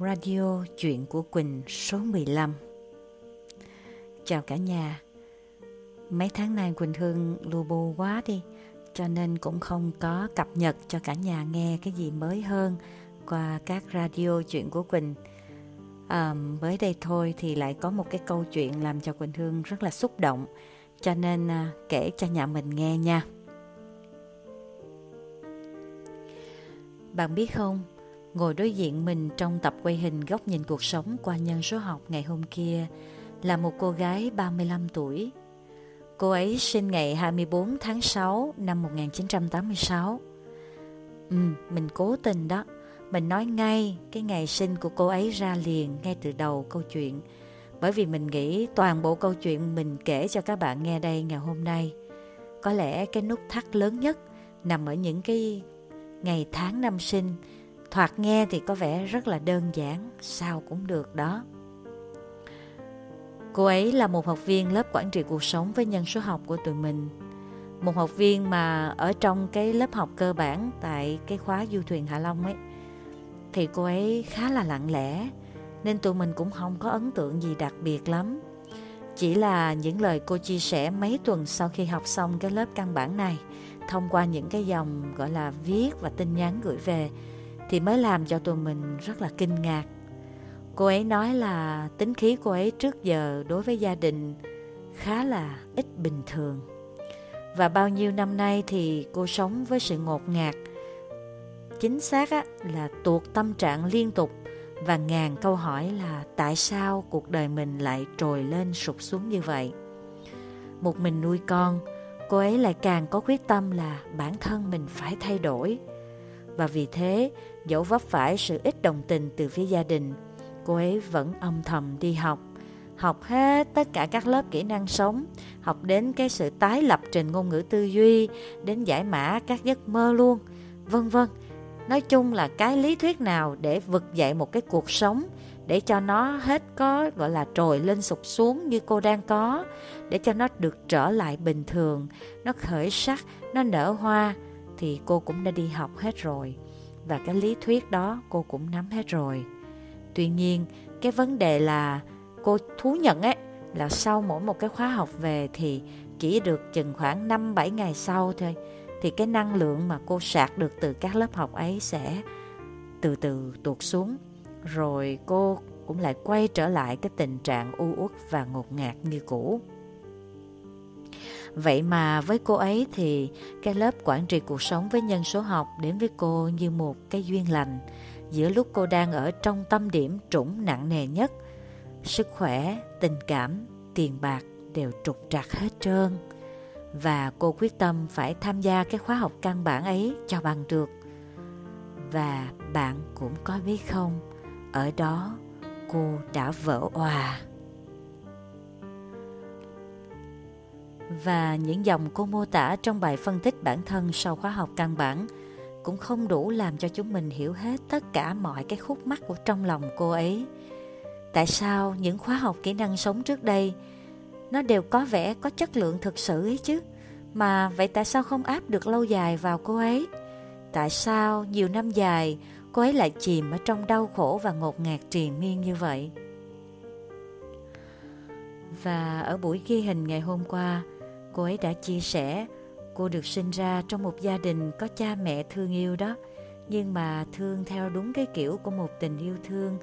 Radio Chuyện của Quỳnh số 15 Chào cả nhà. Mấy tháng nay Quỳnh Hương lu bu quá đi Cho nên cũng không có cập nhật cho cả nhà nghe cái gì mới hơn Qua các radio Chuyện của Quỳnh. À, Mới đây thôi thì lại có một cái câu chuyện làm cho Quỳnh Hương rất là xúc động Cho nên à, kể cho nhà mình nghe nha. Bạn biết không, ngồi đối diện mình trong tập quay hình góc nhìn cuộc sống qua nhân số học ngày hôm kia là một cô gái 35 tuổi. Cô ấy sinh ngày 24 tháng 6 năm 1986. Ừ, mình cố tình đó. Mình nói ngay cái ngày sinh của cô ấy ra liền ngay từ đầu câu chuyện. Bởi vì mình nghĩ toàn bộ câu chuyện mình kể cho các bạn nghe đây ngày hôm nay. Có lẽ cái nút thắt lớn nhất nằm ở những cái ngày tháng năm sinh thoạt nghe thì có vẻ rất là đơn giản, sao cũng được đó. Cô ấy là một học viên lớp quản trị cuộc sống với nhân số học của tụi mình. Một học viên mà ở trong cái lớp học cơ bản tại cái khóa du thuyền hạ long ấy. Thì cô ấy khá là lặng lẽ, nên tụi mình cũng không có ấn tượng gì đặc biệt lắm. Chỉ là những lời cô chia sẻ mấy tuần sau khi học xong cái lớp căn bản này, thông qua những cái dòng, gọi là, viết và tin nhắn gửi về thì mới làm cho tụi mình rất là kinh ngạc. Cô ấy nói là tính khí cô ấy trước giờ đối với gia đình khá là ít bình thường. Và bao nhiêu năm nay thì cô sống với sự ngột ngạt. Chính xác á, là tuột tâm trạng liên tục và ngàn câu hỏi là tại sao cuộc đời mình lại trồi lên sụp xuống như vậy. Một mình nuôi con, cô ấy lại càng có quyết tâm là bản thân mình phải thay đổi. Và vì thế, dẫu vấp phải sự ít đồng tình từ phía gia đình, cô ấy vẫn âm thầm đi học. Học hết tất cả các lớp kỹ năng sống, học đến cái sự tái lập trình ngôn ngữ tư duy, đến giải mã các giấc mơ luôn, vân vân. Nói chung là cái lý thuyết nào để vực dậy một cái cuộc sống để cho nó hết có gọi là trồi lên sụp xuống như cô đang có để cho nó được trở lại bình thường nó khởi sắc nó nở hoa thì cô cũng đã đi học hết rồi và cái lý thuyết đó cô cũng nắm hết rồi tuy nhiên, cái vấn đề là cô thú nhận ấy, là sau mỗi một cái khóa học về thì chỉ được chừng khoảng 5-7 ngày sau thôi, thì cái năng lượng mà cô sạc được từ các lớp học ấy sẽ từ từ tuột xuống rồi cô cũng lại quay trở lại cái tình trạng u uất và ngột ngạt như cũ. Vậy mà với cô ấy thì cái lớp quản trị cuộc sống với nhân số học đến với cô như một cái duyên lành giữa lúc cô đang ở trong tâm điểm trũng nặng nề nhất. Sức khỏe, tình cảm, tiền bạc đều trục trặc hết trơn. Và cô quyết tâm phải tham gia cái khóa học căn bản ấy cho bằng được. Và bạn cũng có biết không, ở đó cô đã vỡ òa và những dòng cô mô tả trong bài phân tích bản thân sau khóa học căn bản cũng không đủ làm cho chúng mình hiểu hết tất cả mọi cái khúc mắc của trong lòng cô ấy. Tại sao những khóa học kỹ năng sống trước đây nó đều có vẻ có chất lượng thực sự ấy chứ? Mà vậy tại sao không áp được lâu dài vào cô ấy? Tại sao nhiều năm dài cô ấy lại chìm ở trong đau khổ và ngột ngạt triền miên như vậy. Và ở buổi ghi hình ngày hôm qua, cô ấy đã chia sẻ. Cô được sinh ra trong một gia đình có cha mẹ thương yêu đó, nhưng mà thương theo đúng cái kiểu của một tình yêu thương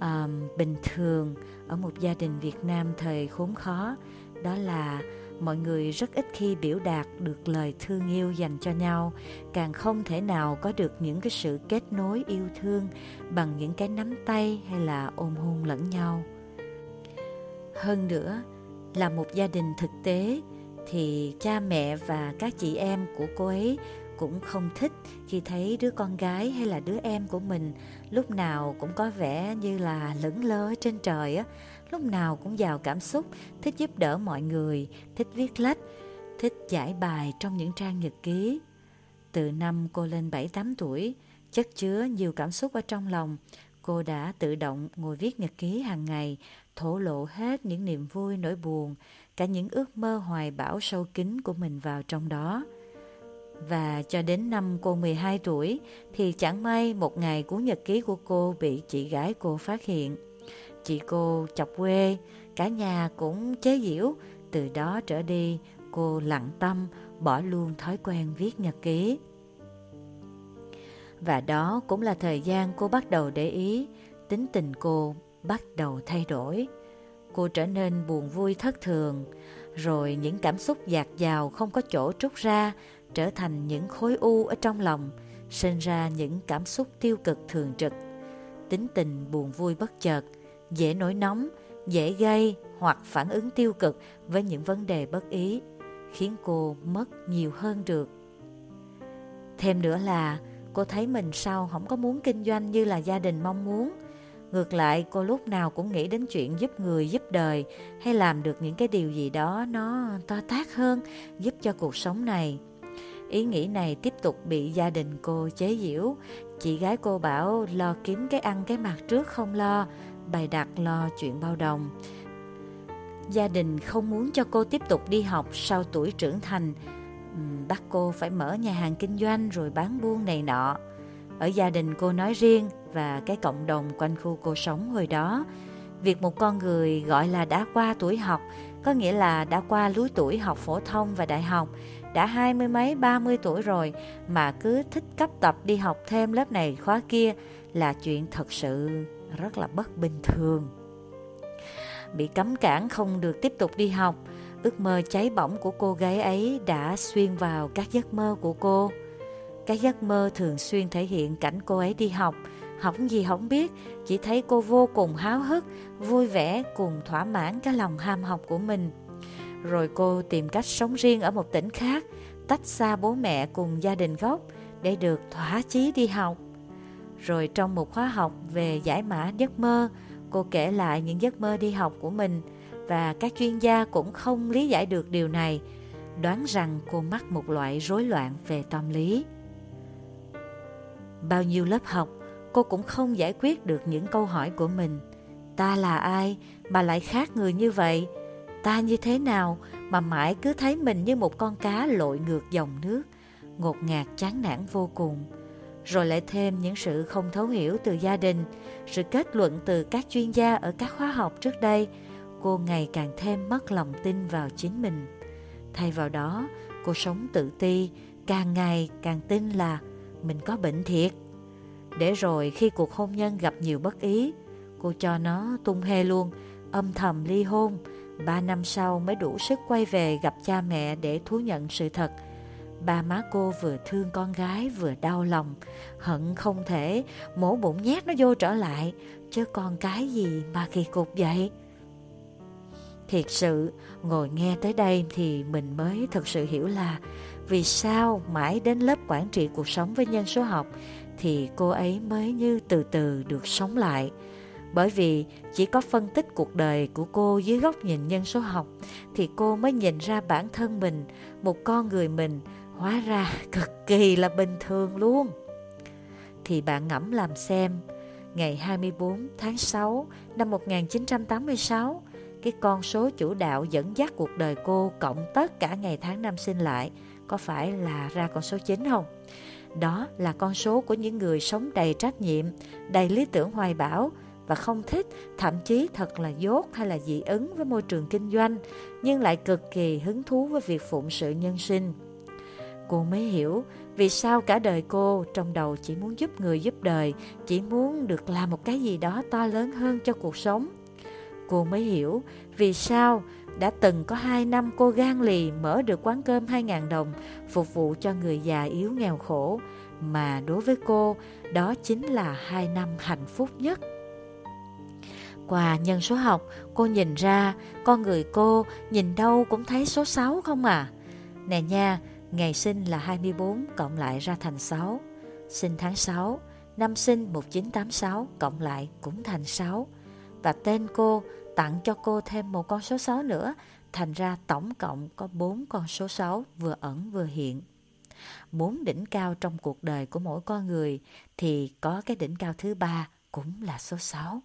um, bình thường ở một gia đình Việt Nam thời khốn khó, đó là mọi người rất ít khi biểu đạt được lời thương yêu dành cho nhau. Càng không thể nào có được những cái sự kết nối yêu thương bằng những cái nắm tay hay là ôm hôn lẫn nhau. Hơn nữa là một gia đình thực tế thì cha mẹ và các chị em của cô ấy cũng không thích khi thấy đứa con gái hay là đứa em của mình lúc nào cũng có vẻ như là lững lơ trên trời á. Lúc nào cũng giàu cảm xúc, thích giúp đỡ mọi người, thích viết lách, thích giải bài trong những trang nhật ký. Từ năm cô lên 7-8 tuổi, chất chứa nhiều cảm xúc ở trong lòng cô đã tự động ngồi viết nhật ký hàng ngày thổ lộ hết những niềm vui nỗi buồn cả những ước mơ hoài bão sâu kín của mình vào trong đó Và cho đến năm cô 12 tuổi thì chẳng may một ngày cuốn nhật ký của cô bị chị gái cô phát hiện. Chị cô chọc quê, cả nhà cũng chế giễu. Từ đó trở đi, cô lặng tâm, bỏ luôn thói quen viết nhật ký. Và đó cũng là thời gian cô bắt đầu để ý, tính tình cô bắt đầu thay đổi. Cô trở nên buồn vui thất thường, rồi những cảm xúc dạt dào không có chỗ trút ra trở thành những khối u ở trong lòng, sinh ra những cảm xúc tiêu cực thường trực. Tính tình buồn vui bất chợt, dễ nổi nóng, dễ gây hoặc phản ứng tiêu cực với những vấn đề bất ý, khiến cô mất nhiều hơn được. Thêm nữa là cô thấy mình sau không có muốn kinh doanh như là gia đình mong muốn. Ngược lại, cô lúc nào cũng nghĩ đến chuyện giúp người, giúp đời hay làm được những cái điều gì đó nó to tát hơn, giúp cho cuộc sống này. Ý nghĩ này tiếp tục bị gia đình cô chế giễu. Chị gái cô bảo lo kiếm cái ăn cái mặt trước không lo, bày đặt lo chuyện bao đồng. Gia đình không muốn cho cô tiếp tục đi học sau tuổi trưởng thành, Ừ, bắt cô phải mở nhà hàng kinh doanh rồi bán buôn này nọ. Ở gia đình cô nói riêng và cái cộng đồng quanh khu cô sống hồi đó, việc một con người gọi là đã qua tuổi học có nghĩa là đã qua lứa tuổi học phổ thông và đại học, đã hai mươi mấy ba mươi tuổi rồi mà cứ thích cấp tập đi học thêm lớp này khóa kia là chuyện thật sự rất là bất bình thường. Bị cấm cản không được tiếp tục đi học, ước mơ cháy bỏng của cô gái ấy đã xuyên vào các giấc mơ của cô. Các giấc mơ thường xuyên thể hiện cảnh cô ấy đi học, học gì không biết, chỉ thấy cô vô cùng háo hức, vui vẻ cùng thỏa mãn cái lòng ham học của mình. Rồi cô tìm cách sống riêng ở một tỉnh khác, tách xa bố mẹ cùng gia đình gốc để được thỏa chí đi học. Rồi trong một khóa học về giải mã giấc mơ, cô kể lại những giấc mơ đi học của mình và các chuyên gia cũng không lý giải được điều này, đoán rằng cô mắc một loại rối loạn về tâm lý. Bao nhiêu lớp học, cô cũng không giải quyết được những câu hỏi của mình. Ta là ai mà lại khác người như vậy? Ta như thế nào mà mãi cứ thấy mình như một con cá lội ngược dòng nước, ngột ngạt chán nản vô cùng. Rồi lại thêm những sự không thấu hiểu từ gia đình, sự kết luận từ các chuyên gia ở các khóa học trước đây, cô ngày càng thêm mất lòng tin vào chính mình. Thay vào đó, cô sống tự ti, càng ngày càng tin là mình có bệnh thiệt. Để rồi khi cuộc hôn nhân gặp nhiều bất ý, cô cho nó tung hê luôn, âm thầm ly hôn. Ba năm sau mới đủ sức quay về gặp cha mẹ để thú nhận sự thật. Ba má cô vừa thương con gái vừa đau lòng, hận không thể mổ bụng nhét nó vô trở lại, chứ con cái gì mà kỳ cục vậy. Thiệt sự, ngồi nghe tới đây thì mình mới thực sự hiểu là vì sao mãi đến lớp quản trị cuộc sống với nhân số học thì cô ấy mới như từ từ được sống lại. Bởi vì chỉ có phân tích cuộc đời của cô dưới góc nhìn nhân số học thì cô mới nhìn ra bản thân mình, một con người mình hóa ra cực kỳ là bình thường luôn. Thì bạn ngẫm làm xem, ngày 24 tháng 6 năm 1986, cái con số chủ đạo dẫn dắt cuộc đời cô cộng tất cả ngày tháng năm sinh lại có phải là ra con số 9 không? Đó là con số của những người sống đầy trách nhiệm, đầy lý tưởng hoài bão và không thích, thậm chí thật là dốt hay là dị ứng với môi trường kinh doanh, nhưng lại cực kỳ hứng thú với việc phụng sự nhân sinh. Cô mới hiểu vì sao cả đời cô trong đầu chỉ muốn giúp người giúp đời, chỉ muốn được làm một cái gì đó to lớn hơn cho cuộc sống. Cô mới hiểu vì sao đã từng có 2 năm cô gan lì mở được quán cơm 2.000 đồng phục vụ cho người già yếu nghèo khổ, mà đối với cô đó chính là 2 năm hạnh phúc nhất. Qua nhân số học, cô nhìn ra con người cô nhìn đâu cũng thấy số 6 không à. Nè nha, ngày sinh là 24 cộng lại ra thành 6. Sinh tháng 6, năm sinh 1986 cộng lại cũng thành 6. Và tên cô tặng cho cô thêm một con số 6 nữa, thành ra tổng cộng có 4 con số 6 vừa ẩn vừa hiện. Muốn đỉnh cao trong cuộc đời của mỗi con người thì có cái đỉnh cao thứ ba cũng là số 6.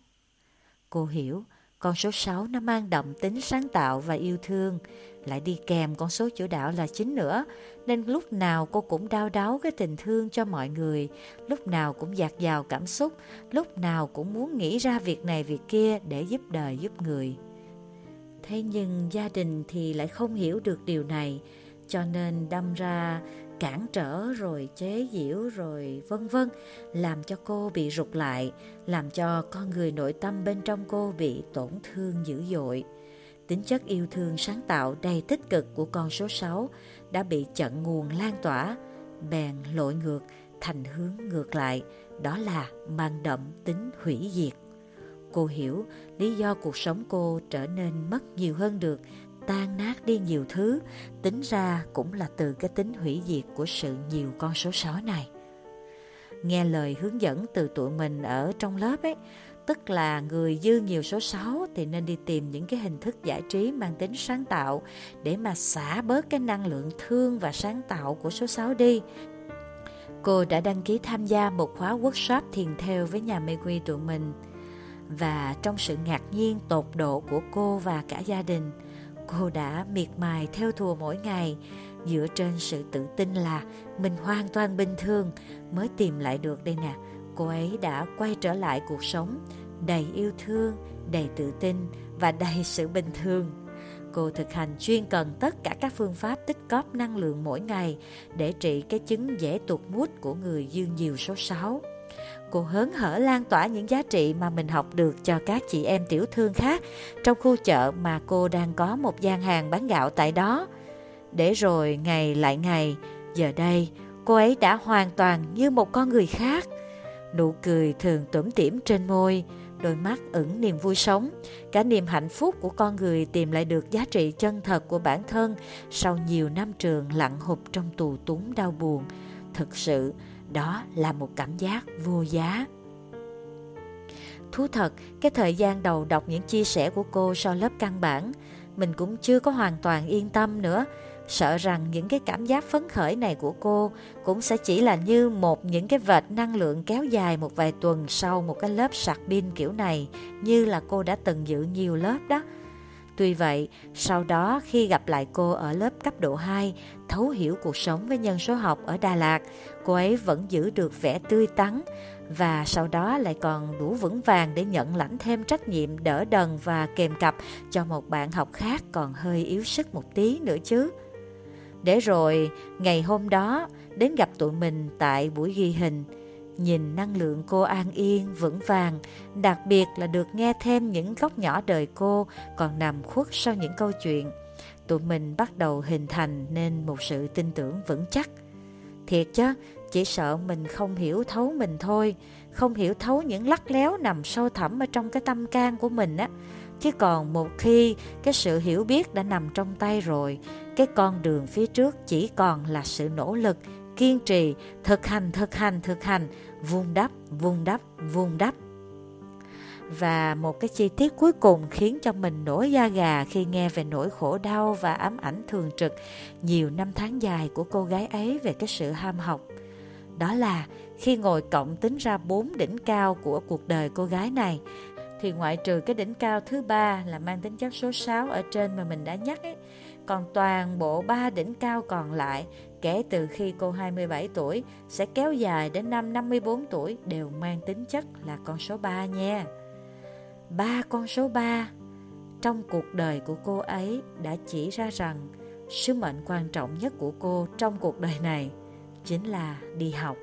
Cô hiểu con số 6 nó mang đậm tính sáng tạo và yêu thương, lại đi kèm con số chủ đạo là 9 nữa, nên lúc nào cô cũng đau đáu cái tình thương cho mọi người, lúc nào cũng dạt dào cảm xúc, lúc nào cũng muốn nghĩ ra việc này việc kia để giúp đời giúp người. Thế nhưng gia đình thì lại không hiểu được điều này, cho nên đâm ra cản trở rồi chế giễu rồi vân vân, làm cho cô bị rụt lại, làm cho con người nội tâm bên trong cô bị tổn thương dữ dội. Tính chất yêu thương sáng tạo đầy tích cực của con số 6 đã bị chặn nguồn lan tỏa, bèn lội ngược, thành hướng ngược lại, đó là mang đậm tính hủy diệt. Cô hiểu lý do cuộc sống cô trở nên mất nhiều hơn được tan nát đi nhiều thứ, tính ra cũng là từ cái tính hủy diệt của sự nhiều con số sói này. Nghe lời hướng dẫn từ tụi mình ở trong lớp ấy, tức là người dư nhiều số 6 thì nên đi tìm những cái hình thức giải trí mang tính sáng tạo để mà xả bớt cái năng lượng thương và sáng tạo của số 6 đi. Cô đã đăng ký tham gia một khóa workshop thiền theo với nhà mê quy tụi mình. Và trong sự ngạc nhiên tột độ của cô và cả gia đình, cô đã miệt mài theo thùa mỗi ngày. Dựa trên sự tự tin là mình hoàn toàn bình thường, mới tìm lại được đây nè. Cô ấy đã quay trở lại cuộc sống, đầy yêu thương, đầy tự tin và đầy sự bình thường. Cô thực hành chuyên cần tất cả các phương pháp tích góp năng lượng mỗi ngày để trị cái chứng dễ tụt mút của người dương nhiều số 6. Cô hớn hở lan tỏa những giá trị mà mình học được cho các chị em tiểu thương khác trong khu chợ mà cô đang có một gian hàng bán gạo tại đó. Để rồi ngày lại ngày, giờ đây cô ấy đã hoàn toàn như một con người khác. Nụ cười thường tủm tỉm trên môi, đôi mắt ẩn niềm vui sống, cả niềm hạnh phúc của con người tìm lại được giá trị chân thật của bản thân sau nhiều năm trường lặng hụp trong tù túng đau buồn. Thực sự, đó là một cảm giác vô giá. Thú thật, cái thời gian đầu đọc những chia sẻ của cô sau lớp căn bản, mình cũng chưa có hoàn toàn yên tâm nữa. Sợ rằng những cái cảm giác phấn khởi này của cô cũng sẽ chỉ là như một những cái vệt năng lượng kéo dài một vài tuần sau một cái lớp sạc pin kiểu này như là cô đã từng dự nhiều lớp đó. Tuy vậy, sau đó khi gặp lại cô ở lớp cấp độ 2, thấu hiểu cuộc sống với nhân số học ở Đà Lạt, cô ấy vẫn giữ được vẻ tươi tắn và sau đó lại còn đủ vững vàng để nhận lãnh thêm trách nhiệm đỡ đần và kèm cặp cho một bạn học khác còn hơi yếu sức một tí nữa chứ. Để rồi, ngày hôm đó, đến gặp tụi mình tại buổi ghi hình, nhìn năng lượng cô an yên, vững vàng, đặc biệt là được nghe thêm những góc nhỏ đời cô còn nằm khuất sau những câu chuyện. Tụi mình bắt đầu hình thành nên một sự tin tưởng vững chắc. Thiệt chứ, chỉ sợ mình không hiểu thấu mình thôi, không hiểu thấu những lắc léo nằm sâu thẳm ở trong cái tâm can của mình á. Chứ còn một khi cái sự hiểu biết đã nằm trong tay rồi, cái con đường phía trước chỉ còn là sự nỗ lực, kiên trì, thực hành, thực hành, thực hành, vun đắp, vun đắp, vun đắp. Và một cái chi tiết cuối cùng khiến cho mình nổi da gà khi nghe về nỗi khổ đau và ám ảnh thường trực nhiều năm tháng dài của cô gái ấy về cái sự ham học. Đó là khi ngồi cộng tính ra bốn đỉnh cao của cuộc đời cô gái này, thì ngoại trừ cái đỉnh cao thứ ba là mang tính chất số 6 ở trên mà mình đã nhắc ấy, còn toàn bộ ba đỉnh cao còn lại kể từ khi cô 27 tuổi sẽ kéo dài đến năm 54 tuổi đều mang tính chất là con số 3 nha. Ba con số 3 trong cuộc đời của cô ấy đã chỉ ra rằng sứ mệnh quan trọng nhất của cô trong cuộc đời này chính là đi học.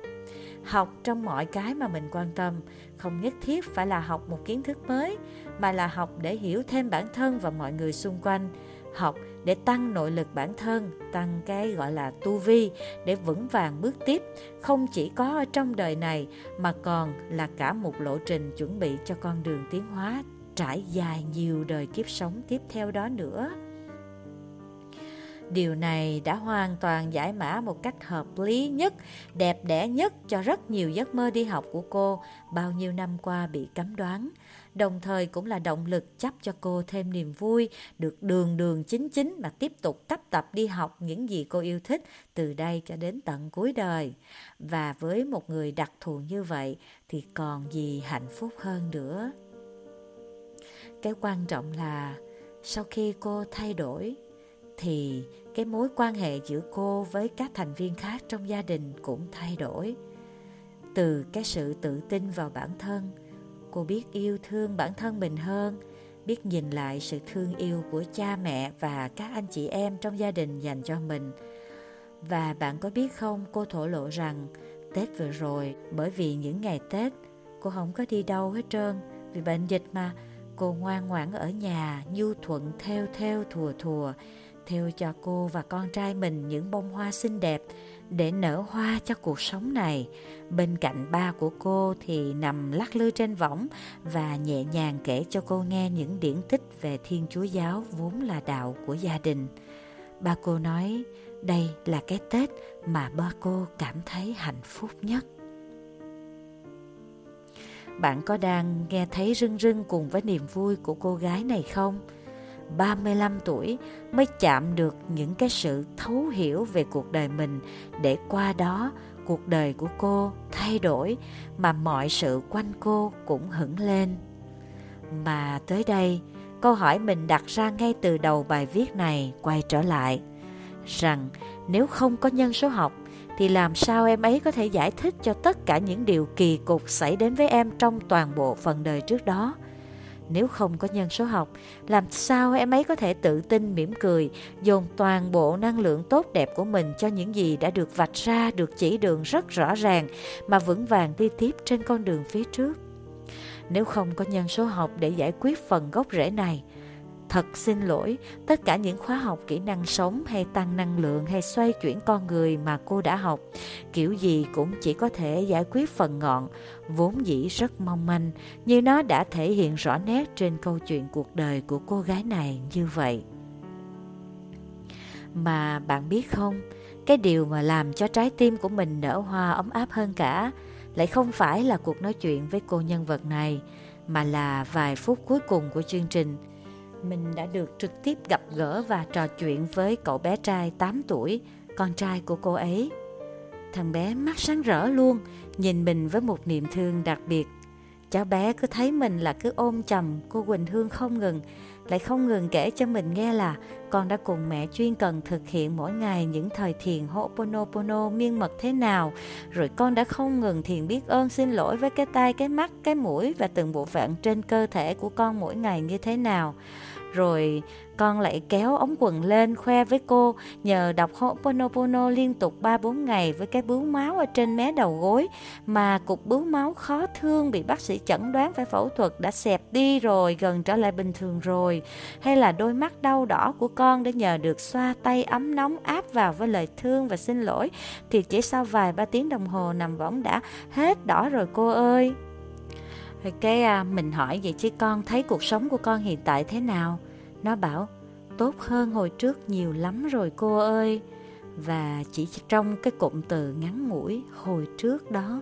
Học trong mọi cái mà mình quan tâm, không nhất thiết phải là học một kiến thức mới, mà là học để hiểu thêm bản thân và mọi người xung quanh, học để tăng nội lực bản thân, tăng cái gọi là tu vi để vững vàng bước tiếp, không chỉ có ở trong đời này mà còn là cả một lộ trình chuẩn bị cho con đường tiến hóa trải dài nhiều đời kiếp sống tiếp theo đó nữa. Điều này đã hoàn toàn giải mã một cách hợp lý nhất, đẹp đẽ nhất cho rất nhiều giấc mơ đi học của cô bao nhiêu năm qua bị cấm đoán đồng thời cũng là động lực chấp cho cô thêm niềm vui, được đường đường chính chính mà tiếp tục cấp tập đi học những gì cô yêu thích từ đây cho đến tận cuối đời. Và với một người đặc thù như vậy thì còn gì hạnh phúc hơn nữa. cái quan trọng là sau khi cô thay đổi thì cái mối quan hệ giữa cô với các thành viên khác trong gia đình cũng thay đổi từ cái sự tự tin vào bản thân cô biết yêu thương bản thân mình hơn, biết nhìn lại sự thương yêu của cha mẹ và các anh chị em trong gia đình dành cho mình. Và bạn có biết không, cô thổ lộ rằng tết vừa rồi, bởi vì những ngày tết, cô không có đi đâu hết trơn. Vì bệnh dịch mà, cô ngoan ngoãn ở nhà, nhu thuận theo theo, thùa thùa theo cho cô và con trai mình những bông hoa xinh đẹp để nở hoa cho cuộc sống này. Bên cạnh ba của cô thì nằm lắc lư trên võng và nhẹ nhàng kể cho cô nghe những điển tích về Thiên Chúa Giáo vốn là đạo của gia đình. Ba cô nói, đây là cái Tết mà ba cô cảm thấy hạnh phúc nhất. Bạn có đang nghe thấy rưng rưng cùng với niềm vui của cô gái này không? 35 tuổi mới chạm được những cái sự thấu hiểu về cuộc đời mình để qua đó cuộc đời của cô thay đổi mà mọi sự quanh cô cũng hững lên. Mà tới đây, câu hỏi mình đặt ra ngay từ đầu bài viết này quay trở lại rằng nếu không có nhân số học thì làm sao em ấy có thể giải thích cho tất cả những điều kỳ cục xảy đến với em trong toàn bộ phần đời trước đó? Nếu không có nhân số học, làm sao em ấy có thể tự tin mỉm cười, dồn toàn bộ năng lượng tốt đẹp của mình cho những gì đã được vạch ra, được chỉ đường rất rõ ràng mà vững vàng đi tiếp trên con đường phía trước? Nếu không có nhân số học để giải quyết phần gốc rễ này, Thật xin lỗi, tất cả những khóa học kỹ năng sống hay tăng năng lượng hay xoay chuyển con người mà cô đã học, kiểu gì cũng chỉ có thể giải quyết phần ngọn, vốn dĩ rất mong manh, như nó đã thể hiện rõ nét trên câu chuyện cuộc đời của cô gái này như vậy. Mà bạn biết không, cái điều mà làm cho trái tim của mình nở hoa ấm áp hơn cả lại không phải là cuộc nói chuyện với cô nhân vật này, mà là vài phút cuối cùng của chương trình – mình đã được trực tiếp gặp gỡ và trò chuyện với cậu bé trai 8 tuổi, con trai của cô ấy. Thằng bé mắt sáng rỡ luôn, nhìn mình với một niềm thương đặc biệt. Cháu bé cứ thấy mình là cứ ôm chầm cô Quỳnh Hương không ngừng, lại không ngừng kể cho mình nghe là con đã cùng mẹ chuyên cần thực hiện mỗi ngày những thời thiền Ho'oponopono miên mật thế nào, rồi con đã không ngừng thiền biết ơn xin lỗi với cái tay, cái mắt, cái mũi và từng bộ phận trên cơ thể của con mỗi ngày như thế nào rồi con lại kéo ống quần lên khoe với cô, nhờ đọc Ho'oponopono liên tục 3-4 ngày với cái bướu máu ở trên mé đầu gối, mà cục bướu máu khó thương bị bác sĩ chẩn đoán phải phẫu thuật đã xẹp đi rồi, gần trở lại bình thường rồi. Hay là đôi mắt đau đỏ của con đã nhờ được xoa tay ấm nóng áp vào với lời thương và xin lỗi, thì chỉ sau vài ba tiếng đồng hồ nằm võng đã hết đỏ rồi, cô ơi rồi cái à, mình hỏi vậy chứ con thấy cuộc sống của con hiện tại thế nào? Nó bảo tốt hơn hồi trước nhiều lắm rồi cô ơi. Và chỉ trong cái cụm từ ngắn ngủi hồi trước đó,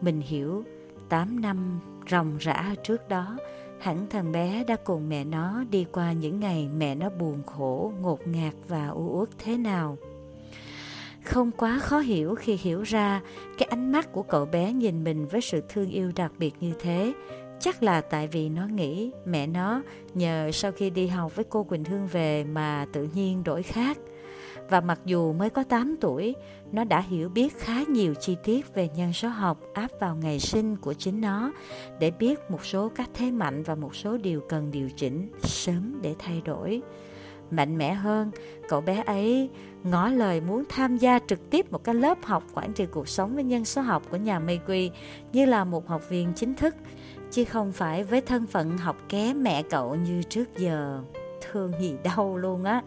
mình hiểu 8 năm ròng rã trước đó, hẳn thằng bé đã cùng mẹ nó đi qua những ngày mẹ nó buồn khổ, ngột ngạt và u uất thế nào. Không quá khó hiểu khi hiểu ra cái ánh mắt của cậu bé nhìn mình với sự thương yêu đặc biệt như thế. Chắc là tại vì nó nghĩ mẹ nó nhờ sau khi đi học với cô Quỳnh Hương về mà tự nhiên đổi khác. Và mặc dù mới có 8 tuổi, nó đã hiểu biết khá nhiều chi tiết về nhân số học áp vào ngày sinh của chính nó để biết một số các thế mạnh và một số điều cần điều chỉnh sớm để thay đổi. Mạnh mẽ hơn, cậu bé ấy ngỏ lời muốn tham gia trực tiếp một cái lớp học quản trị cuộc sống với nhân số học của nhà Mây Quy như là một học viên chính thức, chứ không phải với thân phận học ké mẹ cậu như trước giờ. Thương gì đâu luôn á.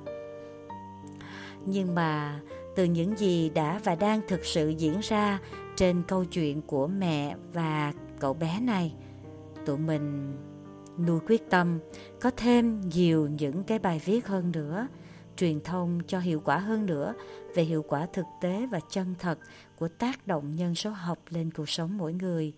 Nhưng mà từ những gì đã và đang thực sự diễn ra trên câu chuyện của mẹ và cậu bé này, tụi mình nuôi quyết tâm, có thêm nhiều những cái bài viết hơn nữa, truyền thông cho hiệu quả hơn nữa về hiệu quả thực tế và chân thật của tác động nhân số học lên cuộc sống mỗi người.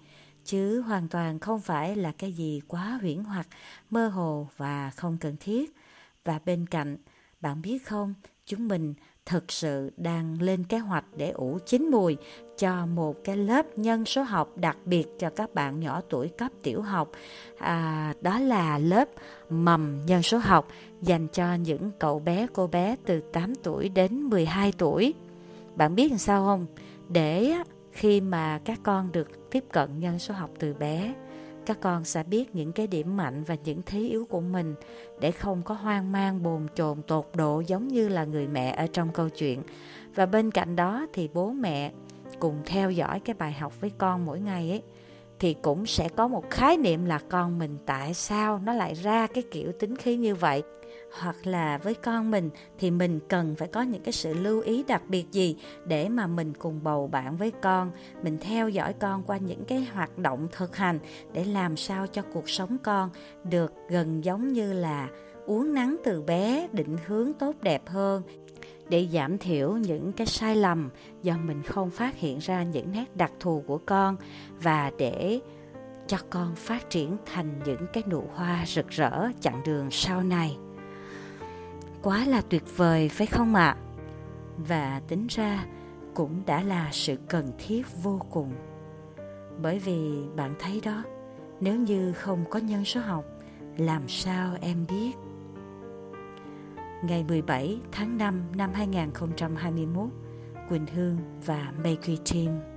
Chứ hoàn toàn không phải là cái gì quá huyễn hoặc, mơ hồ và không cần thiết. Và bên cạnh, bạn biết không, chúng mình thực sự đang lên kế hoạch để ủ chín mùi cho một cái lớp nhân số học đặc biệt cho các bạn nhỏ tuổi cấp tiểu học. À, đó là lớp mầm nhân số học dành cho những cậu bé cô bé từ 8 tuổi đến 12 tuổi. Bạn biết làm sao không? Để khi mà các con được tiếp cận nhân số học từ bé, các con sẽ biết những cái điểm mạnh và những thế yếu của mình để không có hoang mang, bồn chồn, tột độ giống như là người mẹ ở trong câu chuyện. Và bên cạnh đó thì bố mẹ cùng theo dõi cái bài học với con mỗi ngày ấy, thì cũng sẽ có một khái niệm là con mình tại sao nó lại ra cái kiểu tính khí như vậy hoặc là với con mình, thì mình cần phải có những cái sự lưu ý đặc biệt gì để mà mình cùng bầu bạn với con, mình theo dõi con qua những cái hoạt động thực hành để làm sao cho cuộc sống con được gần giống như là uống nắng từ bé, định hướng tốt đẹp hơn. Để giảm thiểu những cái sai lầm do mình không phát hiện ra những nét đặc thù của con và để cho con phát triển thành những cái nụ hoa rực rỡ chặng đường sau này quá là tuyệt vời, phải không ạ à? và tính ra cũng đã là sự cần thiết vô cùng bởi vì bạn thấy đó, nếu như không có nhân số học, làm sao em biết ngày 17 tháng 5 năm 2021 Quỳnh Hương và Make Team